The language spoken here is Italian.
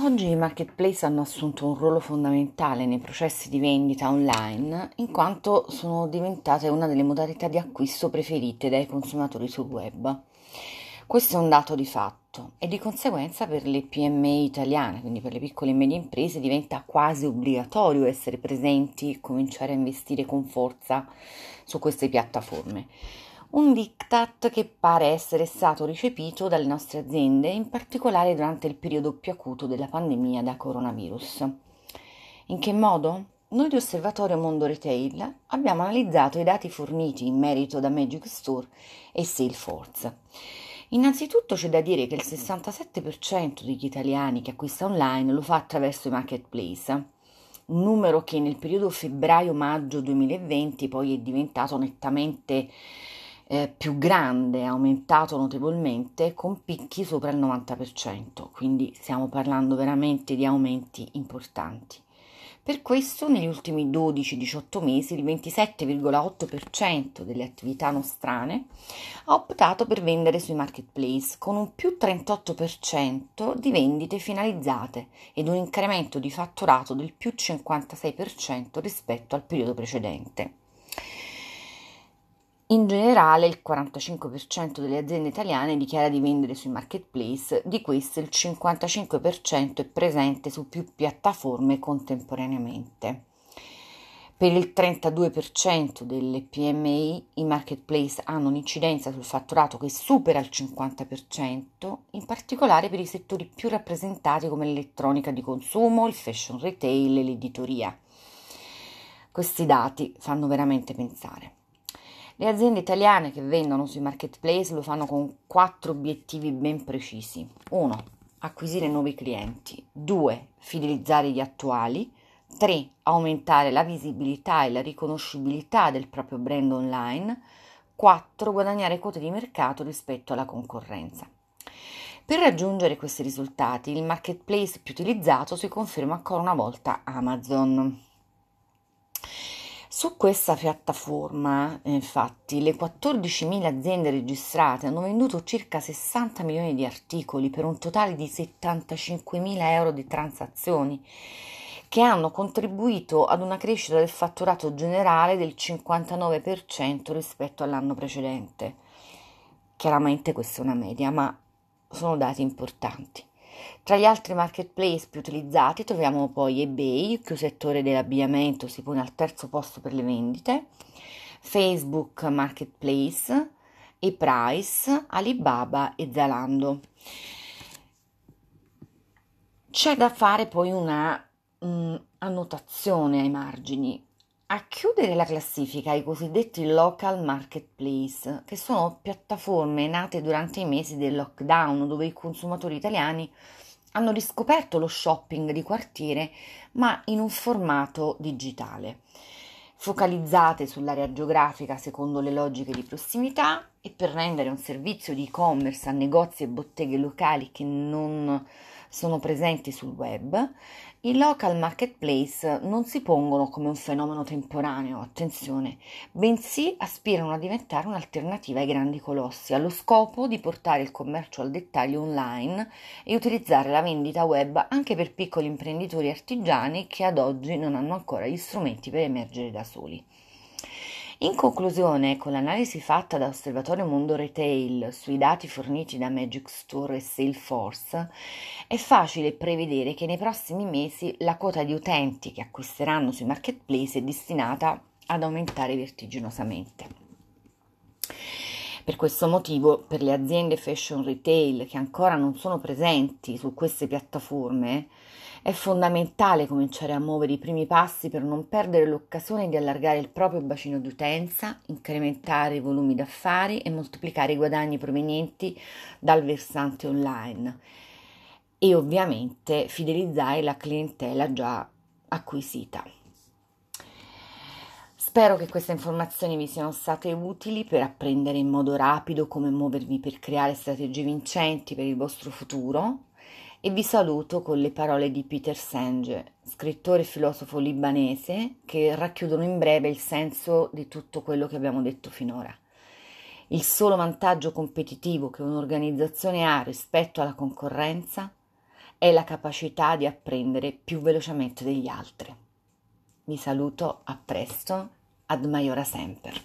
Oggi i marketplace hanno assunto un ruolo fondamentale nei processi di vendita online in quanto sono diventate una delle modalità di acquisto preferite dai consumatori sul web. Questo è un dato di fatto e di conseguenza per le PMI italiane, quindi per le piccole e medie imprese, diventa quasi obbligatorio essere presenti e cominciare a investire con forza su queste piattaforme un diktat che pare essere stato recepito dalle nostre aziende, in particolare durante il periodo più acuto della pandemia da coronavirus. In che modo? Noi di Osservatorio Mondo Retail abbiamo analizzato i dati forniti in merito da Magic Store e Salesforce. Innanzitutto c'è da dire che il 67% degli italiani che acquista online lo fa attraverso i marketplace, un numero che nel periodo febbraio-maggio 2020 poi è diventato nettamente eh, più grande, aumentato notevolmente con picchi sopra il 90%, quindi stiamo parlando veramente di aumenti importanti. Per questo negli ultimi 12-18 mesi il 27,8% delle attività nostrane ha optato per vendere sui marketplace con un più 38% di vendite finalizzate ed un incremento di fatturato del più 56% rispetto al periodo precedente. In generale il 45% delle aziende italiane dichiara di vendere sui marketplace, di queste il 55% è presente su più piattaforme contemporaneamente. Per il 32% delle PMI i marketplace hanno un'incidenza sul fatturato che supera il 50%, in particolare per i settori più rappresentati come l'elettronica di consumo, il fashion retail e l'editoria. Questi dati fanno veramente pensare. Le aziende italiane che vendono sui marketplace lo fanno con quattro obiettivi ben precisi. 1. Acquisire nuovi clienti. 2. Fidelizzare gli attuali. 3. Aumentare la visibilità e la riconoscibilità del proprio brand online. 4. Guadagnare quote di mercato rispetto alla concorrenza. Per raggiungere questi risultati, il marketplace più utilizzato si conferma ancora una volta Amazon. Su questa piattaforma, infatti, le 14.000 aziende registrate hanno venduto circa 60 milioni di articoli per un totale di 75.000 euro di transazioni che hanno contribuito ad una crescita del fatturato generale del 59% rispetto all'anno precedente. Chiaramente questa è una media, ma sono dati importanti. Tra gli altri marketplace più utilizzati troviamo poi eBay, il settore dell'abbigliamento si pone al terzo posto per le vendite, Facebook Marketplace, ePrice, Alibaba e Zalando. C'è da fare poi una mh, annotazione ai margini. A chiudere la classifica i cosiddetti local marketplace, che sono piattaforme nate durante i mesi del lockdown dove i consumatori italiani hanno riscoperto lo shopping di quartiere, ma in un formato digitale, focalizzate sull'area geografica secondo le logiche di prossimità e per rendere un servizio di e-commerce a negozi e botteghe locali che non sono presenti sul web, i local marketplace non si pongono come un fenomeno temporaneo, attenzione, bensì aspirano a diventare un'alternativa ai grandi colossi, allo scopo di portare il commercio al dettaglio online e utilizzare la vendita web anche per piccoli imprenditori artigiani che ad oggi non hanno ancora gli strumenti per emergere da soli. In conclusione, con l'analisi fatta da Osservatorio Mondo Retail sui dati forniti da Magic Store e Salesforce, è facile prevedere che nei prossimi mesi la quota di utenti che acquisteranno sui marketplace è destinata ad aumentare vertiginosamente. Per questo motivo, per le aziende fashion retail che ancora non sono presenti su queste piattaforme, è fondamentale cominciare a muovere i primi passi per non perdere l'occasione di allargare il proprio bacino di utenza, incrementare i volumi d'affari e moltiplicare i guadagni provenienti dal versante online e ovviamente fidelizzare la clientela già acquisita. Spero che queste informazioni vi siano state utili per apprendere in modo rapido come muovervi per creare strategie vincenti per il vostro futuro e vi saluto con le parole di Peter Senge, scrittore e filosofo libanese, che racchiudono in breve il senso di tutto quello che abbiamo detto finora. Il solo vantaggio competitivo che un'organizzazione ha rispetto alla concorrenza è la capacità di apprendere più velocemente degli altri. Vi saluto, a presto, ad Maiora Semper.